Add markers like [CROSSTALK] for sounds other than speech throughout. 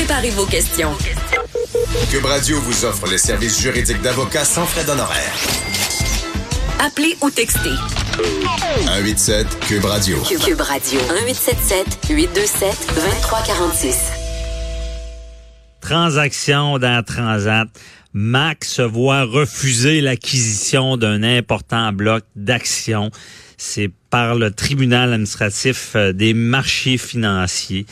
Préparez vos questions. Cube Radio vous offre les services juridiques d'avocats sans frais d'honoraires. Appelez ou textez. 187 Cube Radio. Cube Radio. 1877 827 2346. Transaction dans Transat. Mac se voit refuser l'acquisition d'un important bloc d'actions. C'est par le tribunal administratif euh, des marchés financiers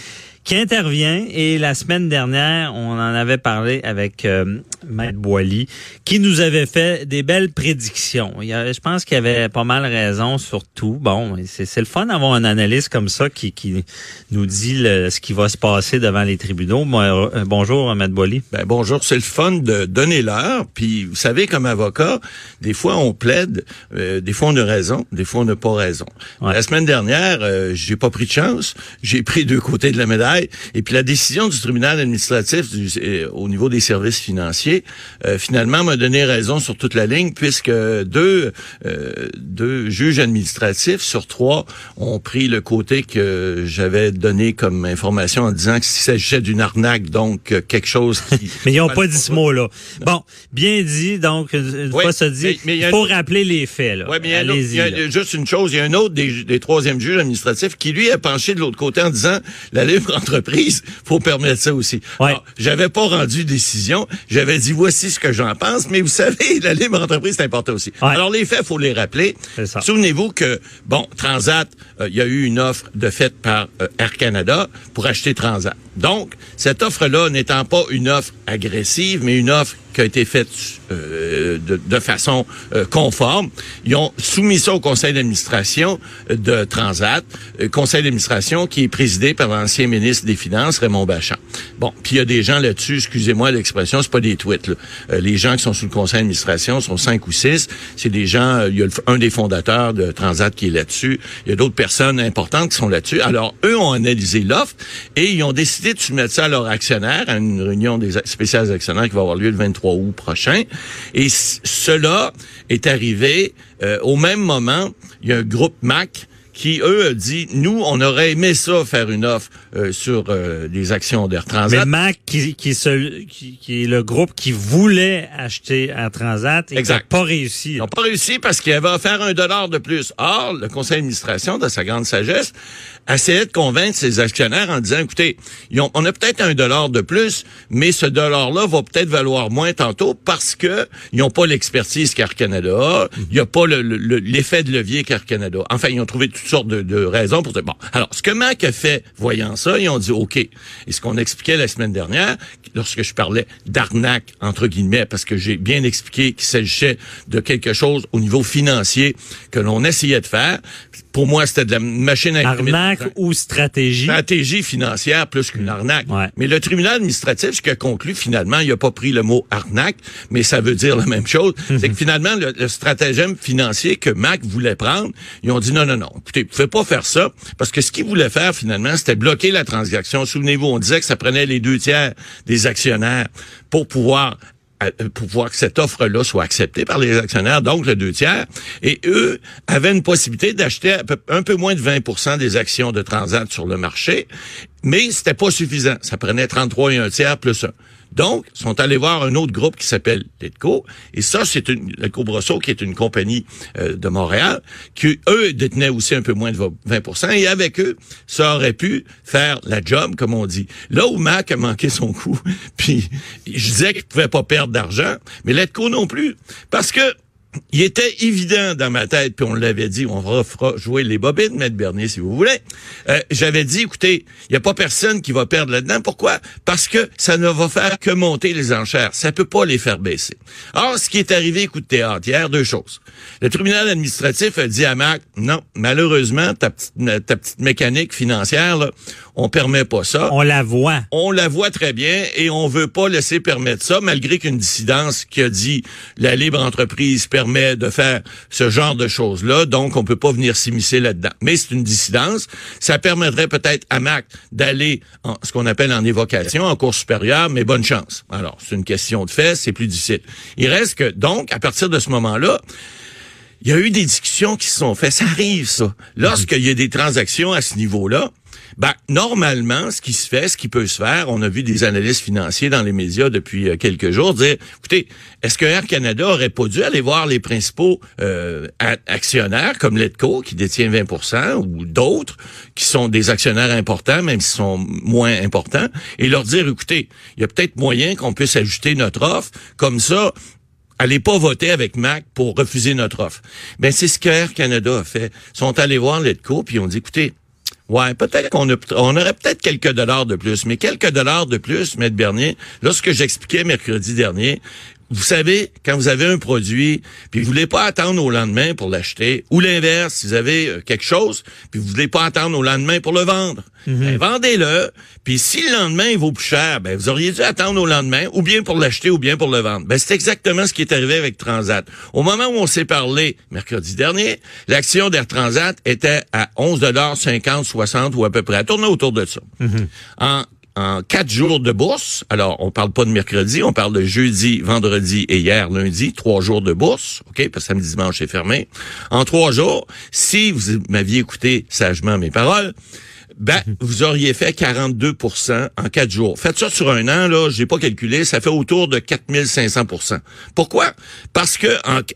qui intervient. Et la semaine dernière, on en avait parlé avec euh, Maître Boily, qui nous avait fait des belles prédictions. Il je pense qu'il avait pas mal raison sur tout. Bon, c'est le fun d'avoir un analyste comme ça qui, qui nous dit ce qui va se passer devant les tribunaux. Euh, bonjour, Maître Boily. Ben, bonjour, c'est le fun de donner l'heure. Puis, vous savez, comme avocat, des fois, on plaide, euh, des fois, on a raison, des fois, on n'a pas raison. La semaine dernière, j'ai pas pris de chance. J'ai pris deux côtés de la médaille. Et puis la décision du tribunal administratif euh, au niveau des services financiers, euh, finalement, m'a donné raison sur toute la ligne, puisque deux, euh, deux juges administratifs sur trois ont pris le côté que j'avais donné comme information en disant qu'il s'agissait d'une arnaque, donc quelque chose qui... [LAUGHS] mais ils n'ont pas dit ce mot-là. Bon, bien dit, donc, une fois ça dit, il faut rappeler les faits. Là. Oui, mais il y, a, juste une chose, il y a un autre des, des troisièmes juges administratifs qui, lui, a penché de l'autre côté en disant la libre entreprise, faut permettre ça aussi. Ouais. J'avais pas rendu décision, j'avais dit voici ce que j'en pense, mais vous [LAUGHS] savez, la libre entreprise c'est important aussi. Alors les faits, faut les rappeler. Souvenez-vous que bon, Transat, euh, il y a eu une offre de faite par euh, Air Canada pour acheter Transat. Donc, cette offre-là n'étant pas une offre agressive, mais une offre qui a été faite euh, de, façon euh, conforme. Ils ont soumis ça au conseil d'administration de Transat, euh, conseil d'administration qui est présidé par l'ancien ministre des Finances, Raymond Bachand. Bon, puis il y a des gens là-dessus, excusez-moi l'expression, c'est pas des tweets. les gens qui sont sous le conseil d'administration sont cinq ou six. C'est des gens, il y a un des fondateurs de Transat qui est là-dessus. Il y a d'autres personnes importantes qui sont là-dessus. Alors, eux ont analysé l'offre et ils ont décidé de soumettre ça à leurs actionnaires, à une réunion des spéciales actionnaires qui va avoir lieu le 23 août prochain. Et cela est arrivé euh, au même moment. Il y a un groupe Mac qui, eux, a dit, nous, on aurait aimé ça, faire une offre euh, sur euh, des actions d'Air Transat. Mais Mac, qui, qui, qui, est le groupe qui voulait acheter Air Transat et qui n'a pas réussi. Ils n'ont pas réussi parce qu'il avait offert un dollar de plus. Or, le conseil d'administration, de sa grande sagesse, essayait de convaincre ses actionnaires en disant, écoutez, on a peut-être un dollar de plus, mais ce dollar-là va peut-être valoir moins tantôt parce que ils n'ont pas l'expertise qu'Air Canada il n'y a pas l'effet de levier qu'Air Canada. Enfin, ils ont trouvé toutes sortes de, raisons pour dire, bon, alors, ce que Mac a fait, voyant ça, ils ont dit, OK. Et ce qu'on expliquait la semaine dernière, lorsque je parlais d'arnaque, entre guillemets, parce que j'ai bien expliqué qu'il s'agissait de quelque chose au niveau financier que l'on essayait de faire, pour moi, c'était de la machine à Arnaque ou stratégie? Stratégie financière plus qu'une arnaque. Mais le tribunal administratif, ce qui a conclu, finalement, il n'a pas pris le mot arnaque, mais ça veut dire la même chose. [LAUGHS] C'est que finalement, le, stratagème financier que Mac voulait prendre, ils ont dit non, non, non, écoutez, vous pouvez pas faire ça, parce que ce qu'ils voulaient faire, finalement, c'était bloquer la transaction. Souvenez-vous, on disait que ça prenait les deux tiers des actionnaires pour pouvoir pour voir que cette offre-là soit acceptée par les actionnaires, donc le deux tiers. Et eux avaient une possibilité d'acheter un peu moins de 20% des actions de Transat sur le marché, mais c'était pas suffisant. Ça prenait 33 et un tiers plus un. Donc, sont allés voir un autre groupe qui s'appelle Letco. Et ça, c'est une, Letco Brosseau, qui est une compagnie euh, de Montréal, qui, eux, détenaient aussi un peu moins de 20% Et avec eux, ça aurait pu faire la job, comme on dit. Là où Mac a manqué son coup, [LAUGHS] puis je disais qu'il pouvait pas perdre d'argent, mais Letco non plus. Parce que il était évident dans ma tête, puis on l'avait dit, on fera jouer les bobines, Maître Bernier, si vous voulez. Euh, j'avais dit, écoutez, il n'y a pas personne qui va perdre là-dedans. Pourquoi? Parce que ça ne va faire que monter les enchères. Ça peut pas les faire baisser. Or, ce qui est arrivé, écoute théâtre, hier, deux choses. Le tribunal administratif a dit à Mac, non, malheureusement, ta petite, ta petite mécanique financière, là, on permet pas ça. On la voit. On la voit très bien et on veut pas laisser permettre ça, malgré qu'une dissidence qui a dit la libre entreprise permet de faire ce genre de choses-là, donc on peut pas venir s'immiscer là-dedans. Mais c'est une dissidence. Ça permettrait peut-être à Mac d'aller en ce qu'on appelle en évocation, en cours supérieur, mais bonne chance. Alors, c'est une question de fait, c'est plus difficile. Il reste que, donc, à partir de ce moment-là, il y a eu des discussions qui se sont faites. Ça arrive, ça. Lorsqu'il y a des transactions à ce niveau-là, ben, normalement, ce qui se fait, ce qui peut se faire, on a vu des analystes financiers dans les médias depuis euh, quelques jours dire, écoutez, est-ce que Air Canada aurait pas dû aller voir les principaux euh, actionnaires comme Letco, qui détient 20% ou d'autres, qui sont des actionnaires importants, même s'ils sont moins importants, et leur dire, écoutez, il y a peut-être moyen qu'on puisse ajuster notre offre, comme ça, allez pas voter avec Mac pour refuser notre offre. Ben c'est ce qu'Air Canada a fait. Ils sont allés voir Letco puis ils ont dit écoutez, Ouais, peut-être qu'on on aurait peut-être quelques dollars de plus, mais quelques dollars de plus, Maître Bernier, lorsque j'expliquais mercredi dernier, vous savez, quand vous avez un produit, puis vous voulez pas attendre au lendemain pour l'acheter, ou l'inverse, si vous avez euh, quelque chose, puis vous voulez pas attendre au lendemain pour le vendre, mhm. ben, vendez-le. Puis si le lendemain il vaut plus cher, ben vous auriez dû attendre au lendemain, ou bien pour l'acheter, ou bien pour le vendre. Ben c'est exactement ce qui est arrivé avec Transat. Au moment où on s'est parlé mercredi dernier, l'action d'Air Transat était à 11,50 60 ou à peu près. Tournait autour de ça. Mhm. En en quatre jours de bourse. Alors, on parle pas de mercredi, on parle de jeudi, vendredi et hier, lundi, trois jours de bourse, OK, parce que samedi, dimanche, c'est fermé. En trois jours, si vous m'aviez écouté sagement mes paroles, ben, vous auriez fait 42% en quatre jours. Faites ça sur un an, là, j'ai pas calculé, ça fait autour de 4500% Pourquoi? Parce que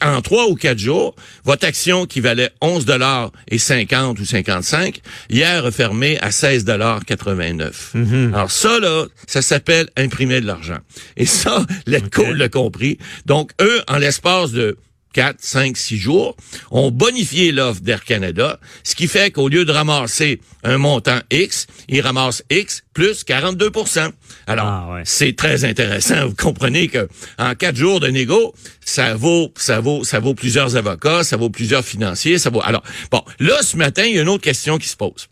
en, trois ou quatre jours, votre action qui valait 11 dollars et 50 ou 55, hier a fermé à 16 dollars 89. Mhm. Alors ça, là, ça s'appelle imprimer de l'argent. Et ça, [LAUGHS] l'ETCO l'a compris. Donc, eux, en l'espace de 4, 5, 6 jours, ont bonifié l'offre d'Air Canada, ce qui fait qu'au lieu de ramasser un montant X, ils ramassent X plus 42% Alors, ah, c'est très intéressant. Vous comprenez que en quatre jours de négo, ça vaut, ça vaut, ça vaut plusieurs avocats, ça vaut plusieurs financiers, ça vaut. Alors, bon, là, ce matin, il y a une autre question qui se pose.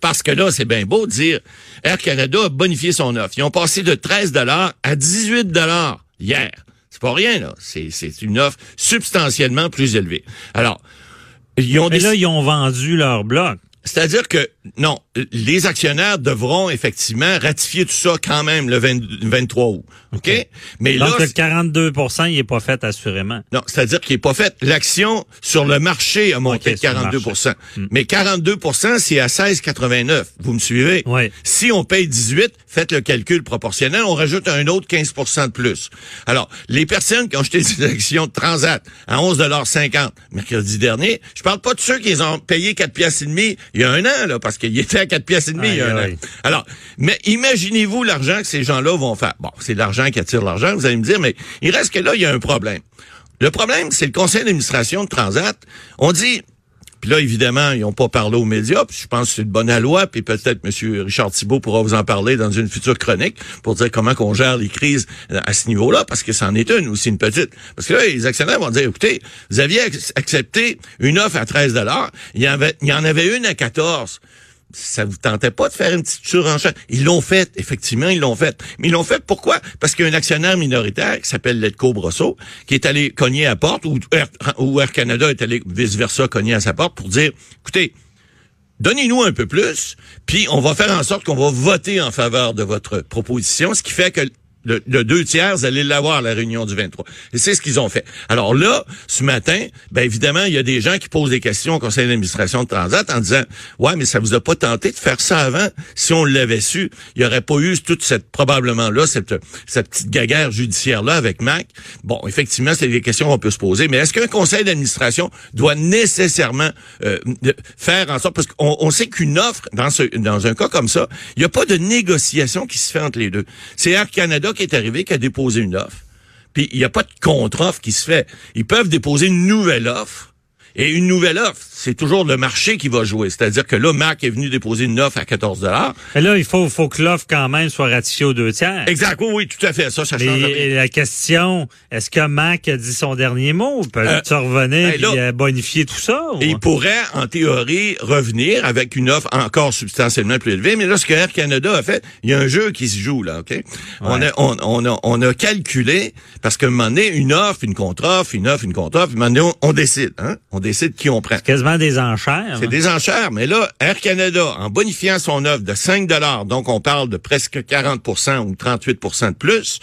Parce que là, c'est bien beau de dire Air Canada a bonifié son offre. Ils ont passé de 13 dollars à 18 dollars hier. C'est pas rien, là. C'est une offre substantiellement plus élevée. Alors, ils ont Mais là, ils ont vendu leur bloc. C'est-à-dire que, non, les actionnaires devront effectivement ratifier tout ça quand même le 23 août. OK? Mais Donc, le 42 il n'est pas fait assurément. Non, c'est-à-dire qu'il n'est pas fait. L'action sur le marché a monté de 42% hmm. Mais 42% c'est à 16,89. Vous me suivez? Oui. Si on paye 18, faites le calcul proportionnel, on rajoute un autre 15% de plus. Alors, les personnes qui ont acheté des [LAUGHS] actions de Transat à 11,50 mercredi dernier, je parle pas de ceux qui ont payé 4 piastres et demi il y a un an, là, parce qu'il était à 4 piastres et demi il y a un an. Alors, mais imaginez-vous l'argent que ces gens-là vont faire. Bon, c'est l'argent qui attire l'argent, vous allez me dire, mais il reste que là, il y a un problème. Le problème, c'est le conseil d'administration de Transat. On dit, puis là, évidemment, ils n'ont pas parlé aux médias. Puis je pense que c'est une bonne loi. Puis peut-être M. Richard Thibault pourra vous en parler dans une future chronique pour dire comment qu'on gère les crises à ce niveau-là, parce que c'en est une aussi, une petite. Parce que là, les actionnaires vont dire, écoutez, vous aviez accepté une offre à 13 il y, avait, il y en avait une à 14 ça vous tentait pas de faire une petite surenchère? Ils l'ont fait, effectivement, ils l'ont fait. Mais ils l'ont fait pourquoi? Parce qu'il y a un actionnaire minoritaire qui s'appelle Letco Brosso, qui est allé cogner à porte, ou Air, ou Air Canada est allé vice-versa cogner à sa porte pour dire, écoutez, donnez-nous un peu plus, puis on va faire en sorte qu'on va voter en faveur de votre proposition, ce qui fait que le, deux tiers, vous allez l'avoir la réunion du 23. Et c'est ce qu'ils ont fait. Alors là, ce matin, ben évidemment, il y a des gens qui posent des questions au conseil d'administration de Transat en disant Ouais, mais ça vous a pas tenté de faire ça avant? Si on l'avait su, il y aurait pas eu toute cette probablement là, cette, petite gaguerre judiciaire-là avec Mac. Bon, effectivement, c'est des questions qu'on peut se poser. Mais est-ce qu'un conseil d'administration doit nécessairement euh, faire en sorte parce qu'on on sait qu'une offre, dans dans un cas comme ça, il n'y a pas de négociation qui se fait entre les deux. C'est Air Canada qui est arrivé, qui a déposé une offre. Puis il n'y a pas de contre-offre qui se fait. Ils peuvent déposer une nouvelle offre et une nouvelle offre, c'est toujours le marché qui va jouer. C'est-à-dire que là, Mac est venu déposer une offre à 14 Et là, il faut, faut que l'offre quand même soit ratifiée aux deux tiers. Exact, oui, oui tout à fait. Ça, ça change. Et la question, est-ce que Mac a dit son dernier mot? Peut-tu euh, revenir ben et bonifier tout ça? Il pourrait, en théorie, revenir avec une offre encore substantiellement plus élevée. Mais là, ce que Air Canada a fait, il y a un jeu qui se joue, là, OK? On, a, on, on, a, on a calculé, parce qu'à un moment donné, une offre, une contre-offre, une offre, une contre-offre, un moment donné, on, décide, hein? On décide qui on prend. C'est quasiment des enchères. C'est hein. des enchères, mais là, Air Canada, en bonifiant son offre de 5 donc on parle de presque 40% ou 38% de plus,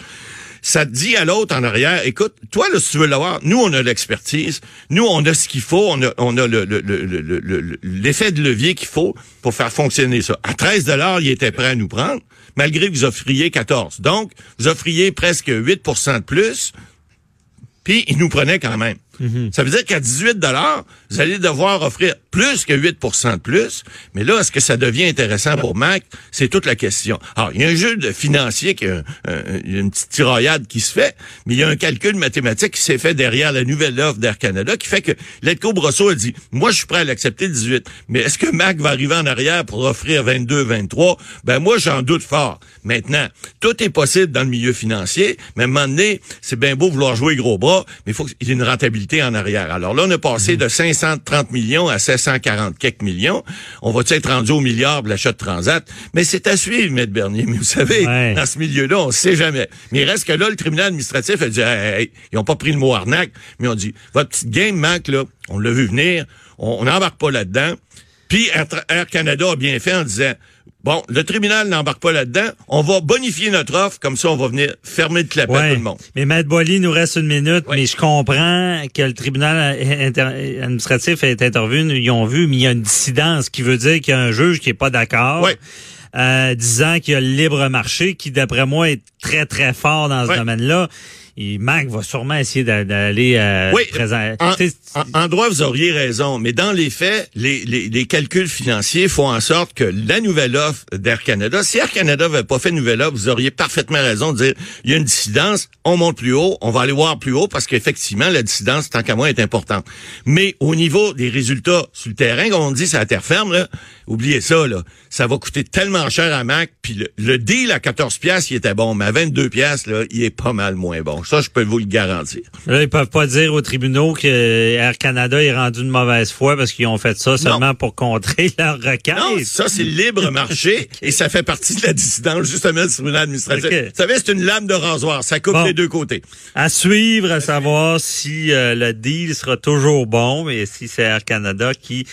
ça dit à l'autre en arrière, écoute, toi, là, si tu veux l'avoir, nous, on a l'expertise, nous, on a ce qu'il faut, on a, on a le, l'effet de levier qu'il faut pour faire fonctionner ça. À 13 dollars, il était prêt à nous prendre, malgré que vous offriez 14. Donc, vous offriez presque 8% de plus, puis il nous prenait quand même. Mhm. Ça veut dire qu'à 18 dollars, vous allez devoir offrir plus que 8% de plus. Mais là, est-ce que ça devient intéressant pour Mac? C'est toute la question. Alors, il y a un jeu de financier, qui a, une petite tiraillade qui se fait, mais il y a un calcul mathématique qui s'est fait derrière la nouvelle offre d'Air Canada qui fait que Letco Brosseau a dit, moi, je suis prêt à l'accepter 18. Mais est-ce que Mac va arriver en arrière pour offrir 22, 23? Ben, moi, j'en doute fort. Maintenant, tout est possible dans le milieu financier, mais à un moment donné, c'est bien beau vouloir jouer gros bras, mais il faut qu'il y ait une rentabilité en arrière. Alors là, on est passé mhm. de 530 millions à 740 quelques millions. On va être rendu au milliard de l'achat de Transat? Mais c'est à suivre, Maître Bernier. Mais vous savez, dans ce milieu-là, on sait jamais. Mais il reste que là, le tribunal administratif a dit, ils n'ont pas pris le mot arnaque, mais on dit, votre petite game manque, là, on l'a vu venir, on n'embarque pas là-dedans. Puis Air Canada a bien fait en disant, Bon, le tribunal n'embarque pas là-dedans. On va bonifier notre offre, comme ça, on va venir fermer le clapet à tout le monde. Mais Maître Boily, il nous reste une minute, mais je comprends que le tribunal administratif est intervenu, ils ont vu, mais il y a une dissidence qui veut dire qu'il y a un juge qui est pas d'accord. Euh, disant qu'il y a le libre marché qui, d'après moi, est très, très fort dans ce domaine-là et Mac va sûrement essayer d'aller euh, oui, En, droit, vous auriez raison, mais dans les faits, les, les, les, calculs financiers font en sorte que la nouvelle offre d'Air Canada, si Air Canada n'avait pas fait une nouvelle offre, vous auriez parfaitement raison de dire il y a une dissidence, on monte plus haut, on va aller voir plus haut parce qu'effectivement, la dissidence, tant qu'à moi, est importante. Mais au niveau des résultats sur le terrain, comme on dit, c'est la terre ferme, là, oubliez ça, là, ça va coûter tellement cher à Mac, puis le, deal à 14 pièces il était bon, mais à 22 pièces là, il est pas mal moins bon. Ça, je peux vous le garantir. Là, ils peuvent pas dire aux tribunaux que Air Canada est rendu de mauvaise foi parce qu'ils ont fait ça seulement pour contrer [LAUGHS] leur requête. Non, ça, c'est libre [LAUGHS] marché et ça fait partie de la dissidence, justement, du tribunal administratif. Vous savez, c'est une lame de rasoir. Ça coupe les deux côtés. À suivre, à savoir si euh, le deal sera toujours bon et si c'est Air Canada qui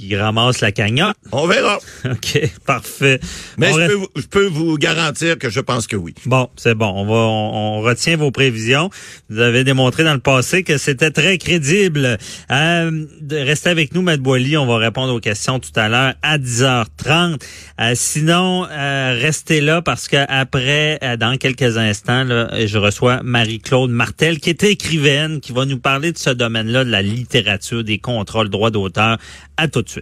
qui ramasse la cagnotte. On verra. [LAUGHS] OK, parfait. Mais je, peux, je, peux, vous garantir que je pense que oui. Bon, c'est bon. On va on, retient vos prévisions. Vous avez démontré dans le passé que c'était très crédible. Euh, restez avec nous, Matt Boily. On va répondre aux questions tout à l'heure à 10h30. Euh, sinon, euh, restez là parce que après, euh, dans quelques instants, là, je reçois Marie-Claude Martel, qui est écrivaine, qui va nous parler de ce domaine-là, de la littérature, des contrôles droits d'auteur à tout